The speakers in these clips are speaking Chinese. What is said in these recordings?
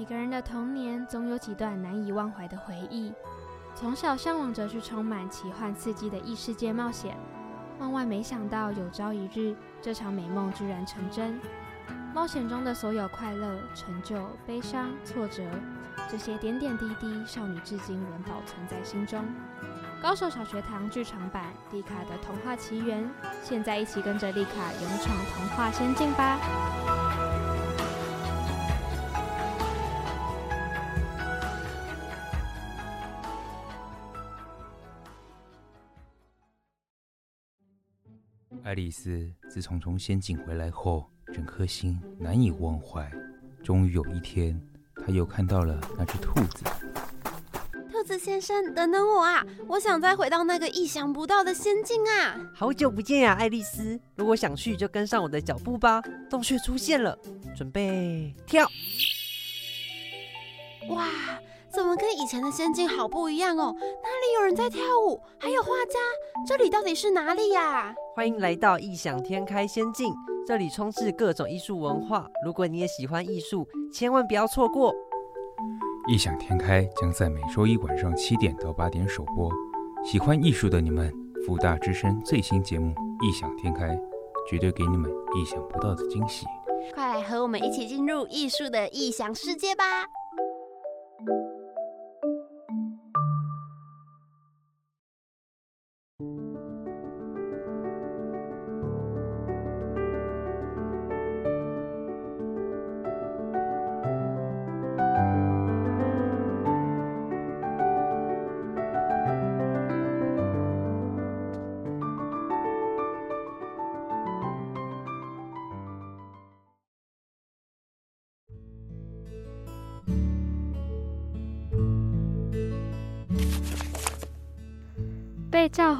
每个人的童年总有几段难以忘怀的回忆。从小向往着去充满奇幻刺激的异世界冒险，万万没想到有朝一日，这场美梦居然成真。冒险中的所有快乐、成就、悲伤、挫折，这些点点滴滴，少女至今仍保存在心中。高手小学堂剧场版《丽卡的童话奇缘》，现在一起跟着丽卡勇闯童话仙境吧！丽丝自从从仙境回来后，整颗心难以忘怀。终于有一天，她又看到了那只兔子。兔子先生，等等我啊！我想再回到那个意想不到的仙境啊！好久不见呀，爱丽丝！如果想去，就跟上我的脚步吧。洞穴出现了，准备跳！哇，怎么跟以前的仙境好不一样哦？哪里有人在跳舞？还有画家？这里到底是哪里呀？欢迎来到异想天开仙境，这里充斥各种艺术文化。如果你也喜欢艺术，千万不要错过。异想天开将在每周一晚上七点到八点首播。喜欢艺术的你们，福大之声最新节目《异想天开》，绝对给你们意想不到的惊喜。快来和我们一起进入艺术的异想世界吧！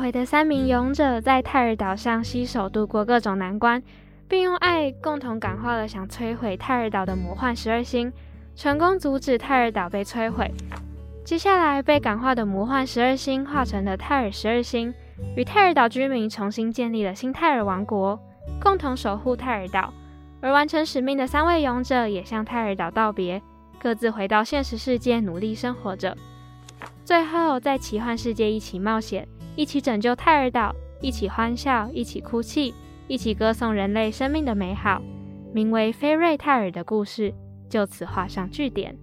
回的三名勇者在泰尔岛上携手度过各种难关，并用爱共同感化了想摧毁泰尔岛的魔幻十二星，成功阻止泰尔岛被摧毁。接下来，被感化的魔幻十二星化成了泰尔十二星，与泰尔岛居民重新建立了新泰尔王国，共同守护泰尔岛。而完成使命的三位勇者也向泰尔岛道别，各自回到现实世界努力生活着。最后，在奇幻世界一起冒险。一起拯救泰尔岛，一起欢笑，一起哭泣，一起歌颂人类生命的美好，名为《菲瑞泰尔》的故事就此画上句点。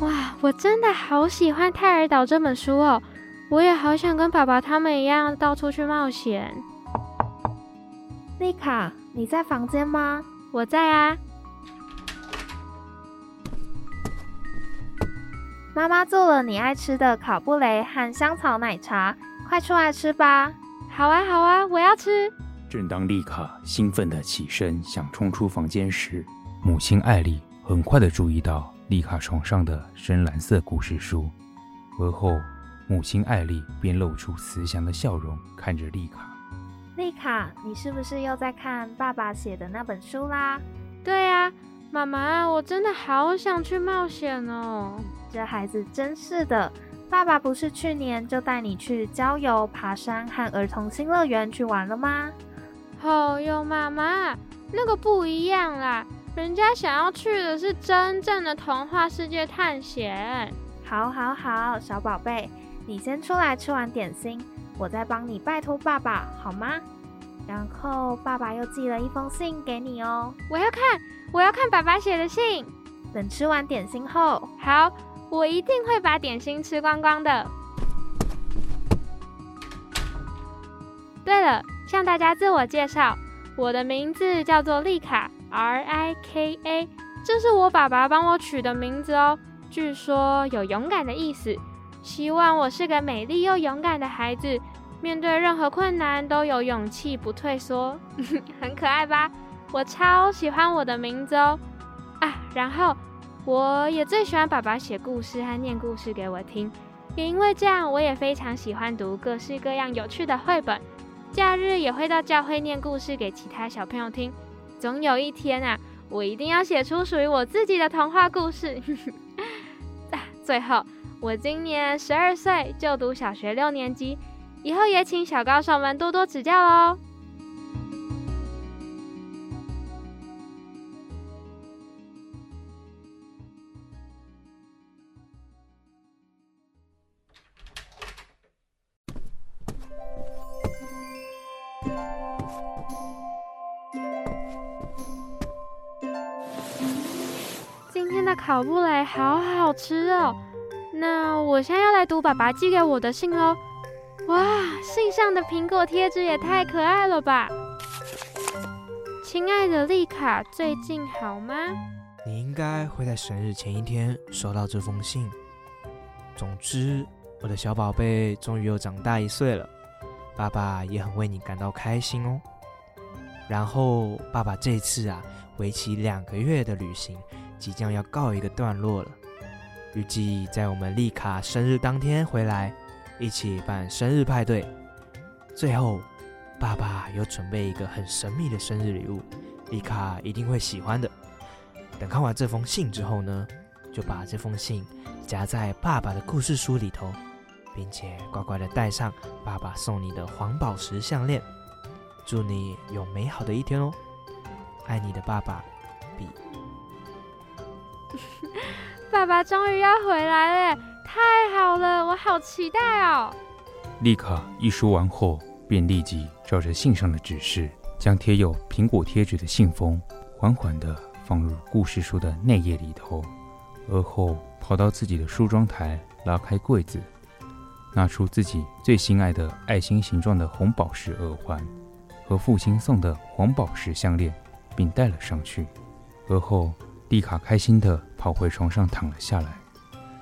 哇，我真的好喜欢《泰尔岛》这本书哦！我也好想跟爸爸他们一样到处去冒险。丽卡，你在房间吗？我在啊。妈妈做了你爱吃的烤布雷和香草奶茶，快出来吃吧！好啊，好啊，我要吃。正当丽卡兴奋地起身想冲出房间时，母亲艾丽很快地注意到丽卡床上的深蓝色故事书，而后母亲艾丽便露出慈祥的笑容，看着丽卡。丽卡，你是不是又在看爸爸写的那本书啦？对啊，妈妈，我真的好想去冒险哦。这孩子真是的，爸爸不是去年就带你去郊游、爬山和儿童新乐园去玩了吗？哦哟，妈妈，那个不一样啦，人家想要去的是真正的童话世界探险。好，好，好，小宝贝，你先出来吃完点心，我再帮你拜托爸爸，好吗？然后爸爸又寄了一封信给你哦，我要看，我要看爸爸写的信。等吃完点心后，好。我一定会把点心吃光光的。对了，向大家自我介绍，我的名字叫做丽卡，R I K A，这是我爸爸帮我取的名字哦。据说有勇敢的意思，希望我是个美丽又勇敢的孩子，面对任何困难都有勇气不退缩，很可爱吧？我超喜欢我的名字哦。啊，然后。我也最喜欢爸爸写故事和念故事给我听，也因为这样，我也非常喜欢读各式各样有趣的绘本。假日也会到教会念故事给其他小朋友听。总有一天啊，我一定要写出属于我自己的童话故事。最后，我今年十二岁，就读小学六年级，以后也请小高手们多多指教喽。烤布蕾好好吃哦！那我现在要来读爸爸寄给我的信喽。哇，信上的苹果贴纸也太可爱了吧！亲爱的丽卡，最近好吗？你应该会在生日前一天收到这封信。总之，我的小宝贝终于又长大一岁了，爸爸也很为你感到开心哦。然后，爸爸这次啊，为期两个月的旅行即将要告一个段落了，预计在我们丽卡生日当天回来。一起办生日派对，最后，爸爸又准备一个很神秘的生日礼物，丽卡一定会喜欢的。等看完这封信之后呢，就把这封信夹在爸爸的故事书里头，并且乖乖的戴上爸爸送你的黄宝石项链。祝你有美好的一天哦！爱你的爸爸，比。爸爸终于要回来了。太好了，我好期待哦！丽卡一说完后，便立即照着信上的指示，将贴有苹果贴纸的信封缓缓地放入故事书的内页里头，而后跑到自己的梳妆台，拉开柜子，拿出自己最心爱的爱心形状的红宝石耳环和父亲送的黄宝石项链，并戴了上去。而后，丽卡开心地跑回床上躺了下来，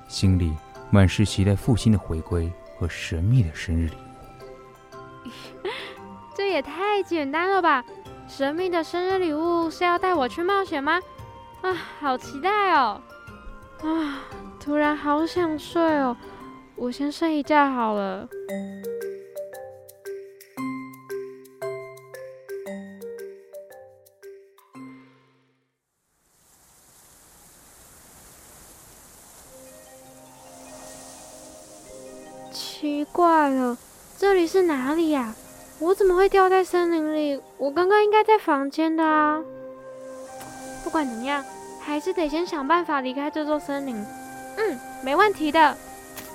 心里。满是期待父亲的回归和神秘的生日礼物。这也太简单了吧！神秘的生日礼物是要带我去冒险吗？啊，好期待哦！啊，突然好想睡哦，我先睡一觉好了。怪了，这里是哪里呀？我怎么会掉在森林里？我刚刚应该在房间的啊。不管怎么样，还是得先想办法离开这座森林。嗯，没问题的。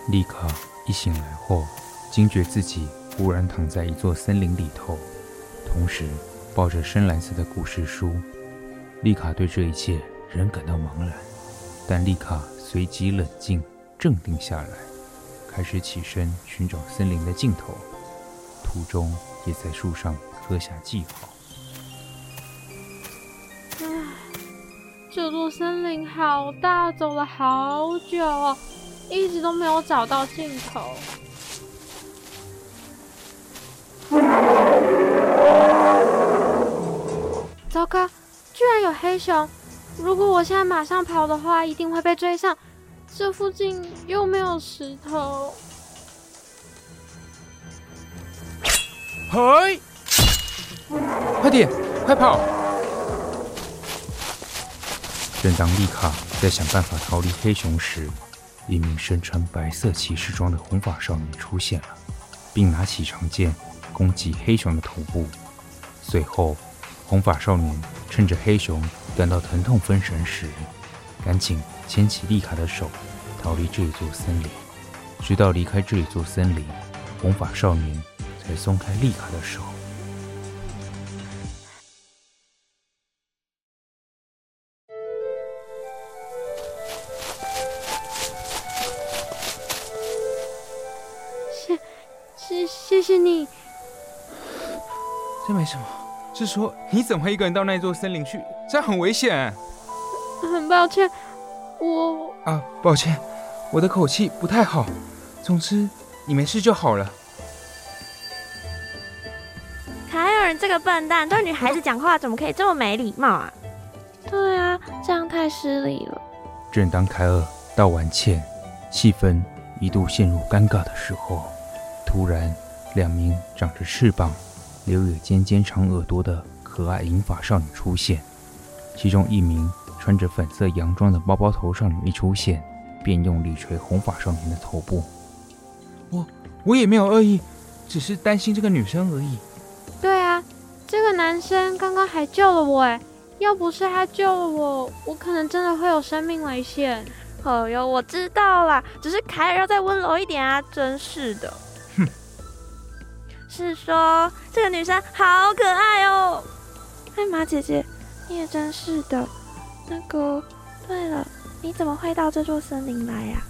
丽卡一醒来后，惊觉自己忽然躺在一座森林里头，同时抱着深蓝色的故事书。丽卡对这一切仍感到茫然，但丽卡随即冷静镇定下来。开始起身寻找森林的尽头，途中也在树上刻下记号。唉，这座森林好大，走了好久哦，一直都没有找到尽头。糟糕，居然有黑熊！如果我现在马上跑的话，一定会被追上。这附近又没有石头。嘿！快点，快跑！正当丽卡在想办法逃离黑熊时，一名身穿白色骑士装的红发少年出现了，并拿起长剑攻击黑熊的头部。随后，红发少年趁着黑熊感到疼痛分神时，赶紧牵起丽卡的手，逃离这一座森林。直到离开这一座森林，红发少年才松开丽卡的手。谢谢谢谢你。这没什么，是说你怎么会一个人到那座森林去？这样很危险。很抱歉，我啊，抱歉，我的口气不太好。总之，你没事就好了。凯尔，这个笨蛋，对女孩子讲话怎么可以这么没礼貌啊？对啊，这样太失礼了。正当凯尔道完歉，气氛一度陷入尴尬的时候，突然，两名长着翅膀、留有尖尖长耳朵的可爱银发少女出现，其中一名。穿着粉色洋装的包包头少女一出现，便用力捶红发少年的头部。我我也没有恶意，只是担心这个女生而已。对啊，这个男生刚刚还救了我，哎，要不是他救了我，我可能真的会有生命危险。哦哟，我知道啦，只是凯尔要再温柔一点啊！真是的。哼，是说这个女生好可爱哦。艾玛姐姐，你也真是的。那个，对了，你怎么会到这座森林来呀？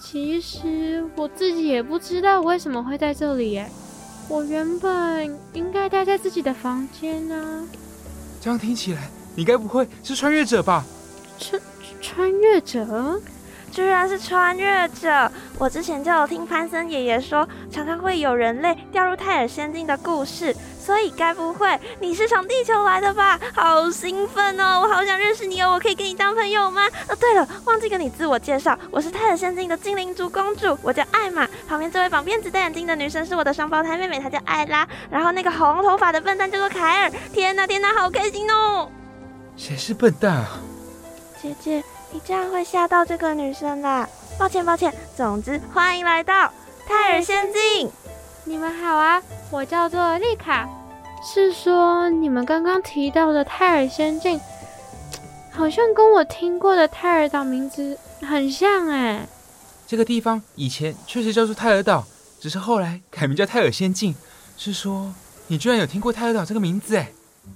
其实我自己也不知道为什么会在这里耶。我原本应该待在自己的房间呢。这样听起来，你该不会是穿越者吧？穿穿越者？居然是穿越者！我之前就有听潘森爷爷说，常常会有人类掉入泰尔仙境的故事。所以该不会你是从地球来的吧？好兴奋哦！我好想认识你哦！我可以跟你当朋友吗？哦，对了，忘记跟你自我介绍，我是泰尔仙境的精灵族公主，我叫艾玛。旁边这位绑辫子戴眼镜的女生是我的双胞胎妹妹，她叫艾拉。然后那个红头发的笨蛋叫做凯尔。天哪，天哪，好开心哦！谁是笨蛋啊？姐姐，你这样会吓到这个女生啦。抱歉，抱歉。总之，欢迎来到泰尔仙境。你们好啊，我叫做丽卡。是说你们刚刚提到的泰尔仙境，好像跟我听过的泰尔岛名字很像哎。这个地方以前确实叫做泰尔岛，只是后来改名叫泰尔仙境。是说你居然有听过泰尔岛这个名字哎？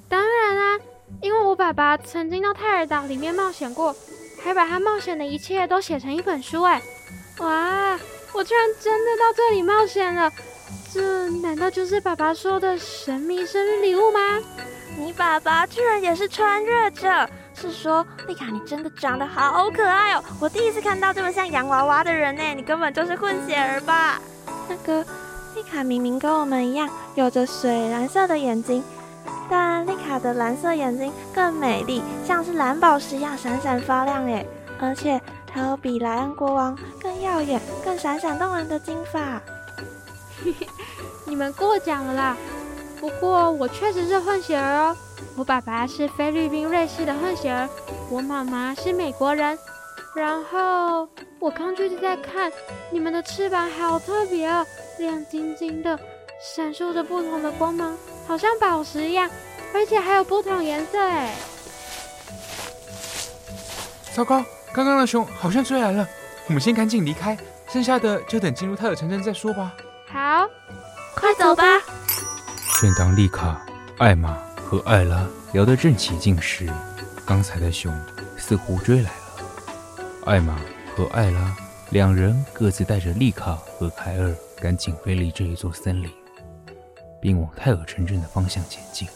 当然啦，因为我爸爸曾经到泰尔岛里面冒险过，还把他冒险的一切都写成一本书哎。哇，我居然真的到这里冒险了！这难道就是爸爸说的神秘生日礼物吗？你爸爸居然也是穿越者，是说丽卡你真的长得好可爱哦！我第一次看到这么像洋娃娃的人呢，你根本就是混血儿吧？那个丽卡明明跟我们一样，有着水蓝色的眼睛，但丽卡的蓝色眼睛更美丽，像是蓝宝石一样闪闪发亮诶，而且还有比莱恩国王更耀眼、更闪闪动人的金发。你们过奖了啦，不过我确实是混血儿哦。我爸爸是菲律宾瑞士的混血儿，我妈妈是美国人。然后我刚就是在看，你们的翅膀好特别哦，亮晶晶的，闪烁着不同的光芒，好像宝石一样，而且还有不同颜色哎。糟糕，刚刚的熊好像追来了，我们先赶紧离开，剩下的就等进入泰尔城镇再说吧。好，快走吧。正当丽卡、艾玛和艾拉聊得正起劲时，刚才的熊似乎追来了。艾玛和艾拉两人各自带着丽卡和凯尔，赶紧飞离这一座森林，并往泰尔城镇的方向前进。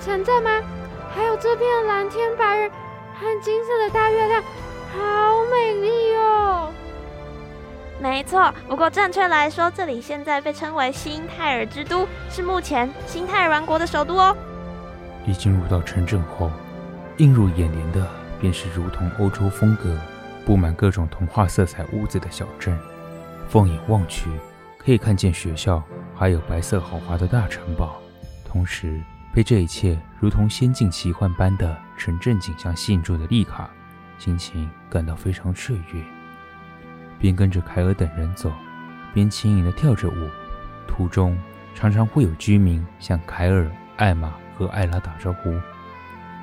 城镇吗？还有这片蓝天白云和金色的大月亮，好美丽哦！没错，不过正确来说，这里现在被称为新泰尔之都，是目前新泰尔王国的首都哦。一进入到城镇后，映入眼帘的便是如同欧洲风格、布满各种童话色彩屋子的小镇。放眼望去，可以看见学校，还有白色豪华的大城堡，同时。被这一切如同仙境奇幻般的城镇景象吸引住的丽卡，心情感到非常雀跃，边跟着凯尔等人走，边轻盈地跳着舞。途中常常会有居民向凯尔、艾玛和艾拉打招呼，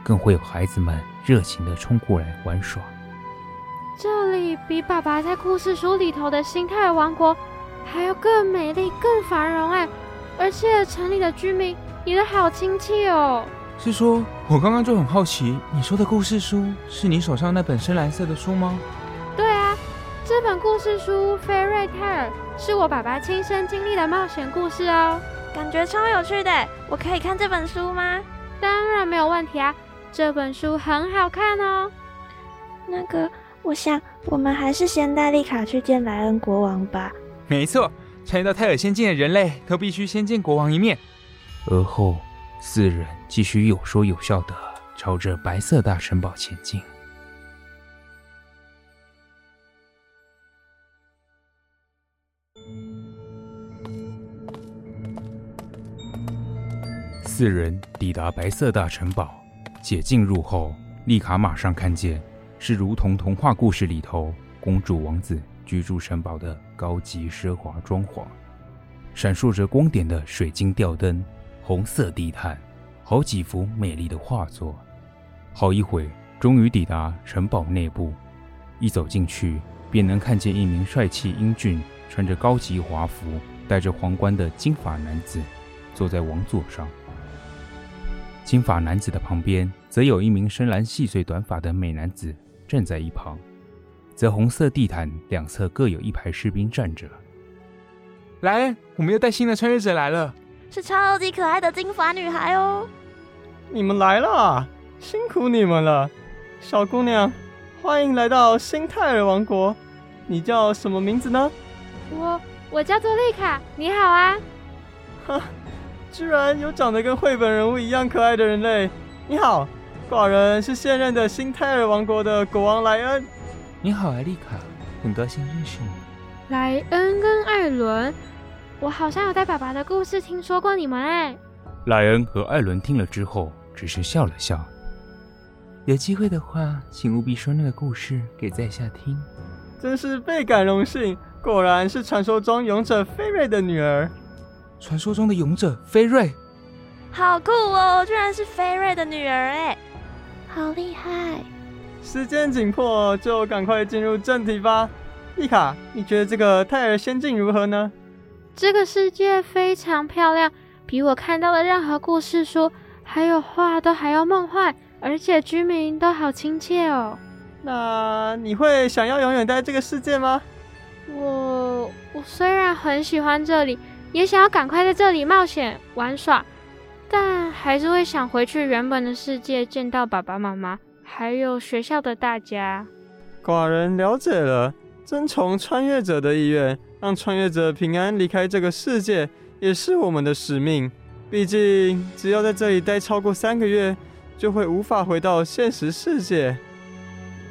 更会有孩子们热情地冲过来玩耍。这里比爸爸在故事书里头的新泰尔王国还要更美丽、更繁荣哎！而且城里的居民。你的好亲切哦！是说，我刚刚就很好奇，你说的故事书是你手上那本深蓝色的书吗？对啊，这本故事书《菲瑞泰尔》是我爸爸亲身经历的冒险故事哦，感觉超有趣的。我可以看这本书吗？当然没有问题啊，这本书很好看哦。那个，我想我们还是先带丽卡去见莱恩国王吧。没错，穿越到泰尔仙境的人类都必须先见国王一面。而后，四人继续有说有笑的朝着白色大城堡前进。四人抵达白色大城堡，且进入后，丽卡马上看见是如同童话故事里头公主王子居住城堡的高级奢华装潢，闪烁着光点的水晶吊灯，红色地毯，好几幅美丽的画作。好一会，终于抵达城堡内部，一走进去，便能看见一名帅气英俊、穿着高级华服、戴着皇冠的金发男子坐在王座上。金发男子的旁边，则有一名深蓝细碎短发的美男子站在一旁，则红色地毯两侧各有一排士兵站着。莱恩，我们又带新的穿越者来了，是超级可爱的金发女孩哦！你们来了，辛苦你们了，小姑娘。欢迎来到新泰尔王国，你叫什么名字呢？我我叫做丽卡，你好啊。哈，居然有长得跟绘本人物一样可爱的人类。你好，寡人是现任的新泰尔王国的国王莱恩。你好啊，丽卡，很高兴认识你。莱恩跟艾伦，我好像有在爸爸的故事听说过你们哎。莱恩和艾伦听了之后，只是笑了笑。有机会的话，请务必说那个故事给在下听。真是倍感荣幸，果然是传说中勇者菲瑞的女儿。传说中的勇者菲瑞，好酷哦！居然是菲瑞的女儿哎，好厉害！时间紧迫，就赶快进入正题吧。丽卡，你觉得这个泰尔仙境如何呢？这个世界非常漂亮，比我看到的任何故事书还有画都还要梦幻。而且居民都好亲切哦。那你会想要永远待这个世界吗？我我虽然很喜欢这里，也想要赶快在这里冒险玩耍，但还是会想回去原本的世界，见到爸爸妈妈，还有学校的大家。寡人了解了，遵从穿越者的意愿，让穿越者平安离开这个世界，也是我们的使命。毕竟，只要在这里待超过三个月。就会无法回到现实世界。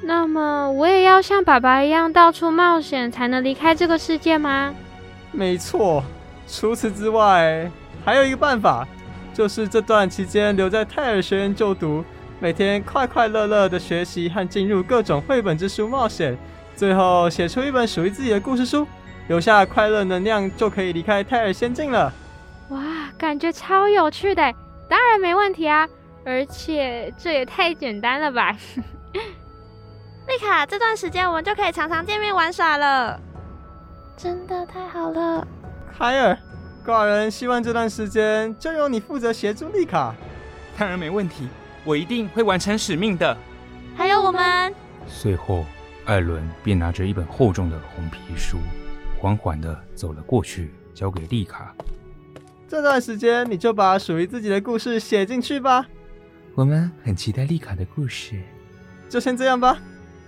那么我也要像爸爸一样到处冒险，才能离开这个世界吗？没错。除此之外，还有一个办法，就是这段期间留在泰尔学院就读，每天快快乐乐的学习和进入各种绘本之书冒险，最后写出一本属于自己的故事书，留下快乐能量，就可以离开泰尔仙境了。哇，感觉超有趣的，当然没问题啊。而且这也太简单了吧！丽卡，这段时间我们就可以常常见面玩耍了，真的太好了。凯尔，寡人希望这段时间就由你负责协助丽卡。当然没问题，我一定会完成使命的。还有我们。随后，艾伦便拿着一本厚重的红皮书，缓缓的走了过去，交给丽卡。这段时间你就把属于自己的故事写进去吧。我们很期待丽卡的故事，就先这样吧。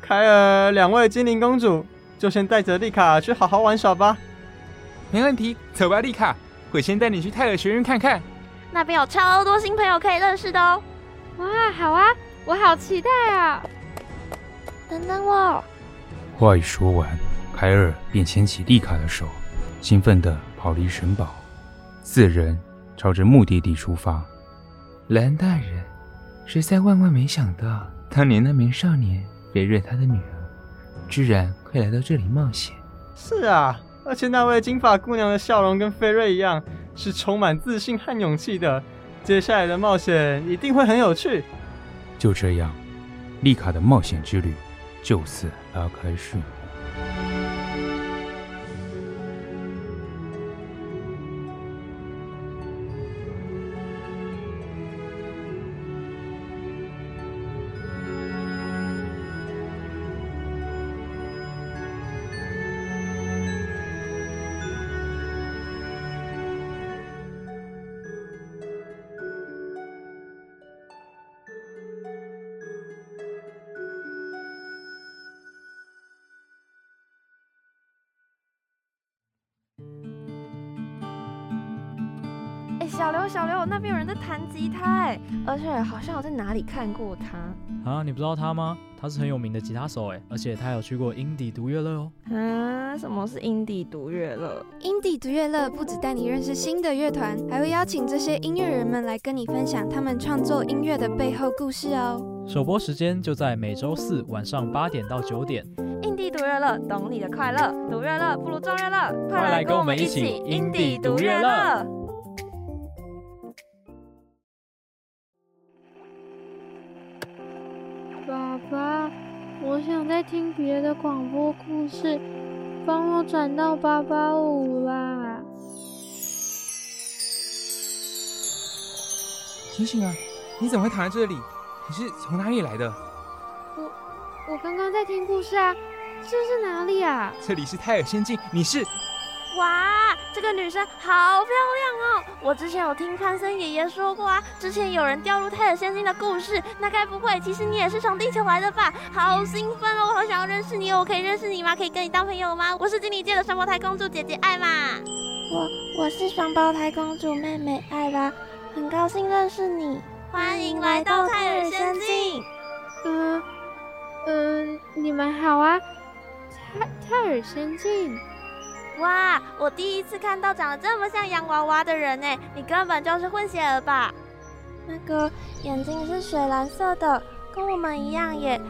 凯尔，两位精灵公主，就先带着丽卡去好好玩耍吧。没问题，走吧，丽卡。我先带你去泰尔学院看看，那边有超多新朋友可以认识的哦。哇，好啊，我好期待啊！等等我。话一说完，凯尔便牵起丽卡的手，兴奋地跑离神堡。四人朝着目的地出发。兰大人。实在万万没想到，当年那名少年菲瑞他的女儿，居然会来到这里冒险。是啊，而且那位金发姑娘的笑容跟菲瑞一样，是充满自信和勇气的。接下来的冒险一定会很有趣。就这样，丽卡的冒险之旅就此拉开序幕。在弹吉他，哎，而且好像我在哪里看过他。啊，你不知道他吗？他是很有名的吉他手，哎，而且他有去过英迪独乐乐哦。啊，什么是英迪独乐乐？英迪独乐乐不止带你认识新的乐团，还会邀请这些音乐人们来跟你分享他们创作音乐的背后故事哦。首播时间就在每周四晚上八点到九点。英迪独乐乐，懂你的快乐，独乐乐不如众乐乐，快来跟我们一起英迪独乐乐。我想再听别的广播故事，帮我转到八八五啦。醒醒啊！你怎么会躺在这里？你是从哪里来的？我我刚刚在听故事啊。这是哪里啊？这里是泰尔仙境。你是？哇，这个女生好漂亮哦！我之前有听潘森爷爷说过啊，之前有人掉入泰尔仙境的故事。那该不会，其实你也是从地球来的吧？好兴奋哦！我好想要认识你哦！我可以认识你吗？可以跟你当朋友吗？我是精灵界的双胞胎公主姐姐艾玛。我我是双胞胎公主妹妹艾拉，很高兴认识你。欢迎来到泰尔仙境。嗯嗯，你们好啊，泰泰尔仙境。哇！我第一次看到长得这么像洋娃娃的人呢，你根本就是混血儿吧？那个眼睛是水蓝色的，跟我们一样耶，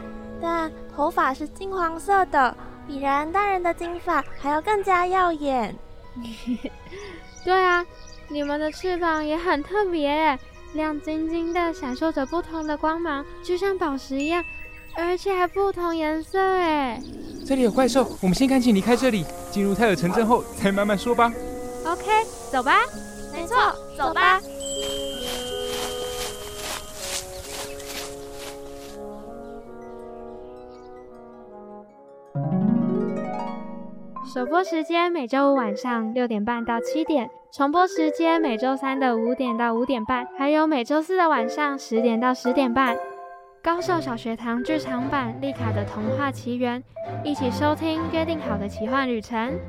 但头发是金黄色的，比然恩大人的金发还要更加耀眼。对啊，你们的翅膀也很特别，亮晶晶的，闪烁着不同的光芒，就像宝石一样。而且还不同颜色哎！这里有怪兽，我们先赶紧离开这里，进入泰尔城镇后再慢慢说吧。OK，走吧。没错，走吧。首播时间每周五晚上六点半到七点，重播时间每周三的五点到五点半，还有每周四的晚上十点到十点半。高兽小学堂剧场版《丽卡的童话奇缘》，一起收听约定好的奇幻旅程。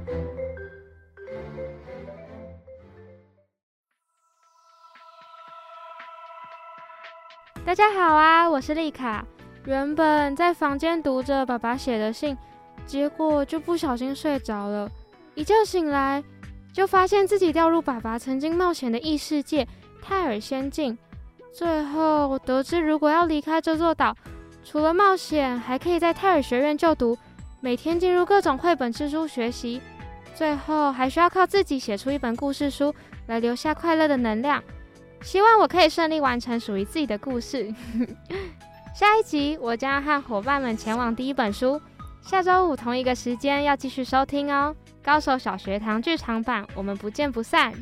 大家好啊，我是丽卡。原本在房间读着爸爸写的信，结果就不小心睡着了。一觉醒来，就发现自己掉入爸爸曾经冒险的异世界——泰尔仙境。最后得知，如果要离开这座岛，除了冒险，还可以在泰尔学院就读，每天进入各种绘本之书学习。最后还需要靠自己写出一本故事书来留下快乐的能量。希望我可以顺利完成属于自己的故事。下一集我将要和伙伴们前往第一本书。下周五同一个时间要继续收听哦。高手小学堂剧场版，我们不见不散。